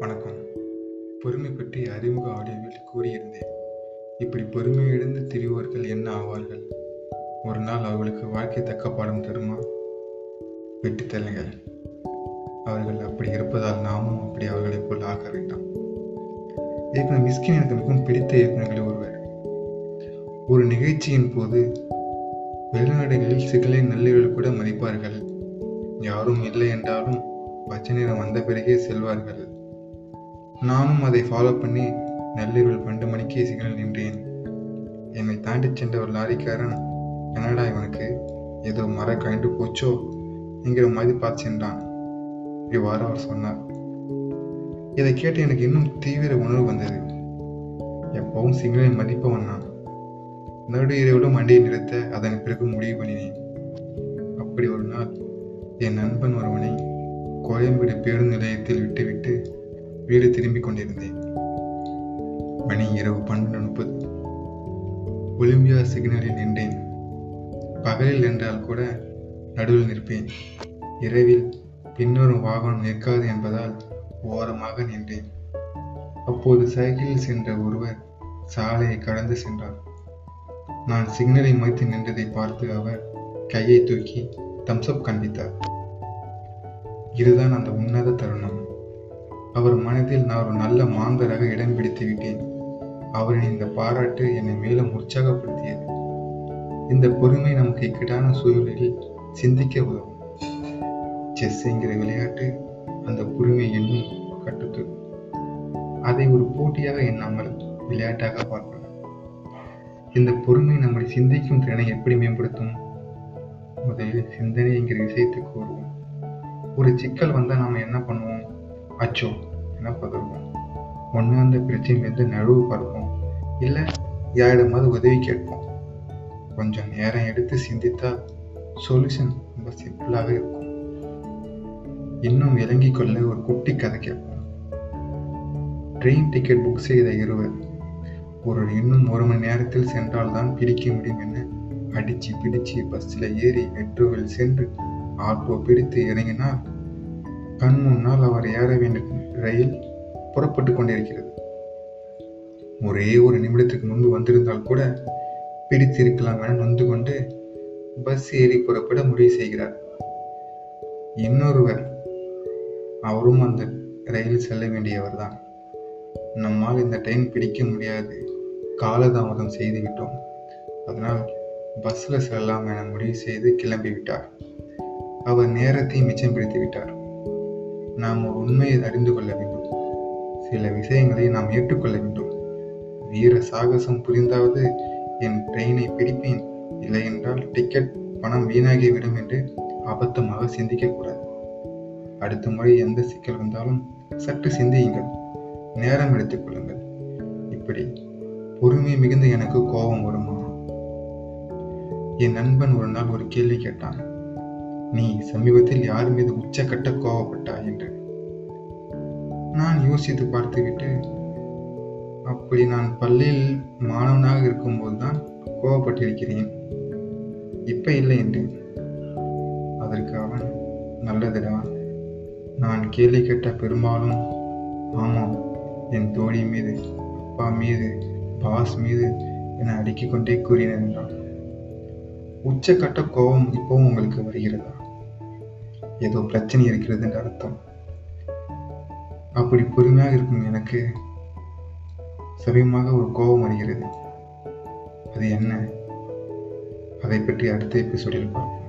வணக்கம். பொறுமை பற்றி அறிமுக ஆடியோவில் கூறியிருந்தேன். இப்படி பொறுமை இழந்து திரிவோர்கள் என்ன ஆவார்கள்? ஒரு நாள் அவர்களுக்கு வாழ்க்கை தக்க பாடம் தருமா? வெட்டித்தலைகள் அவர்கள் அப்படி இருப்பதால் நாமும் அப்படி அவர்களைப் போல் ஆக வேண்டாம். இயக்குனர் மிஸ்கின் எனக்கு மிகவும் பிடித்த இயக்குநர்களில் ஒருவர். ஒரு நிகழ்ச்சியின் போது வெளிநாடுகளில் சிகளை நள்ளிரவில் கூட மதிப்பார்கள். யாரும் இல்லை என்றாலும் பச்சை நேரம் வந்த பிறகே செல்வார்கள். நானும் அதை ஃபாலோ பண்ணி நள்ளிரவில் பன்னெண்டு மணிக்கே சிக்னல் நின்றேன். என்னை தாண்டி சென்ற ஒரு லாரிக்காரன் என்னடா இவனுக்கு? ஏதோ மர கழிந்து போச்சோ? என்கிற மாதிரி பார்த்து சென்றான். இவ்வாறு அவர் சொன்னார். இதை கேட்டு எனக்கு இன்னும் தீவிர உணர்வு வந்தது. எப்பவும் சிக்னலை மதிப்பவன் நான். நடு இரவிலும் வண்டியை நிறுத்த அதன் பிறகு முடிவு பண்ணினேன். அப்படி ஒரு நாள் என் நண்பன் ஒருவனை கோயம்பேடு பேருந்து நிலையத்தில் விட்டுவிட்டு வீடு திரும்பிக் கொண்டிருந்தேன். மணி இரவு பன்னெண்டு முப்பது. ஒலிம்பியா சிக்னலில் நின்றேன். பகலில் என்றால் கூட நடுவில் நிற்பேன். இரவில் இன்னொரு வாகனம் நிற்காது என்பதால் ஓரமாக நின்றேன். அப்போது சைக்கிளில் சென்ற ஒருவர் சாலையை கடந்து சென்றார். நான் சிக்னலை மதித்து நின்றதை பார்த்து அவர் கையை தூக்கி தம்ஸ்அப் காண்பித்தார். இதுதான் அந்த உன்னத தருணம். அவர் மனதில் நான் ஒரு நல்ல மாந்தராக இடம் பிடித்து விட்டேன். அவரின் இந்த பாராட்டு என்னை மேலும் உற்சாகப்படுத்தியது. இந்த பொறுமை நமக்கு இக்கட்டான சூழலில் சிந்திக்க உதவும். செஸ் என்கிற விளையாட்டு அந்த பொறுமை என்னும் கட்டுத்து அதை ஒரு போட்டியாக எண்ணாமல் விளையாட்டாக பார்ப்பேன் இந்த பொறுமை நம்மை சிந்திக்கும் திறனை எப்படி மேம்படுத்தும்? முதலில் சிந்தனை என்கிற விஷயத்துக்கு வருவோம். ஒரு சிக்கல் வந்தால் நாம் என்ன பண்ணுவோம்? அச்சோ என்ன பதறுவோம் ஒன்று அந்த பிரச்சனையிலேருந்து நழுவு பார்ப்போம். இல்லை யாரிடமாவது உதவி கேட்போம். கொஞ்சம் நேரம் எடுத்து சிந்தித்தால் சொல்யூஷன் ரொம்ப சிம்பிளாக இருக்கும். இன்னும் விளங்கி கொள்ள ஒரு குட்டி கதை கேட்போம். ட்ரெயின் டிக்கெட் புக் செய்த இருவர் ஒரு இன்னும் ஒரு மணி நேரத்தில் சென்றால்தான் பிடிக்க முடியும் என அடிச்சு பிடிச்சு பஸ்ஸில் ஏறி மெட்ரோவில் சென்று ஆட்டோ பிடித்து இறங்கினால் கண் முன்னால் அவர் ஏற ரயில் புறப்பட்டு கொண்டிருக்கிறது. ஒரே ஒரு நிமிடத்துக்கு முன்பு வந்திருந்தால் கூட பிடித்திருக்கலாம் என நொந்து கொண்டு பஸ் ஏறி புறப்பட முடிவு செய்கிறார். இன்னொருவர் அவரும் அந்த ரயில் செல்ல வேண்டியவர்தான் நம்மால் இந்த ட்ரெயின் பிடிக்க முடியாது. காலதாமதம் செய்து விட்டோம். அதனால் பஸ்ஸில் செல்லலாம் என முடிவு செய்து கிளம்பி விட்டார் அவர் நேரத்தை மிச்சம் பிடித்து விட்டார். நாம் ஒரு உண்மையை அறிந்து கொள்ள வேண்டும். சில விஷயங்களை நாம் ஏற்றுக்கொள்ள வேண்டும். வீர சாகசம் புரிந்தாவது என் ட்ரெயினை பிடிப்பேன். இல்லை என்றால் டிக்கெட் பணம் வீணாகிவிடும் என்று அபத்தமாக சிந்திக்கக்கூடாது அடுத்த முறை எந்த சிக்கல் வந்தாலும் சற்று சிந்தியுங்கள். நேரம் எடுத்துக் கொள்ளுங்கள். இப்படி பொறுமை மிகுந்து எனக்கு கோபம் வருமா? என் நண்பன் ஒரு நாள் ஒரு கேள்வி கேட்டான். நீ சமீபத்தில் யார் மீது உச்சக்கட்ட கோவப்பட்டாய் என்று. நான் யோசித்து பார்த்துவிட்டு அப்படி நான் பள்ளியில் மாணவனாக இருக்கும்போது தான் கோவப்பட்டிருக்கிறேன். இப்ப இல்லை என்றேன் அதற்கு அவன் நல்லதுடா. நான் கேள்வி கேட்ட பெரும்பாலும் ஆமாம் என் தோழி மீது அப்பா மீது பாஸ் மீது என அடுக்கிக் கொண்டே கூறினர் என்றான். உச்சக்கட்ட கோபம் இப்போவும் உங்களுக்கு வருகிறதா? ஏதோ பிரச்சனை இருக்கிறது என்று அர்த்தம். அப்படி பொறுமையாக இருக்கும் எனக்கு. சமயமாக ஒரு கோபம் வருகிறது. அது என்ன? அதை பற்றி அடுத்த எபிசோடில் பார்ப்போம்.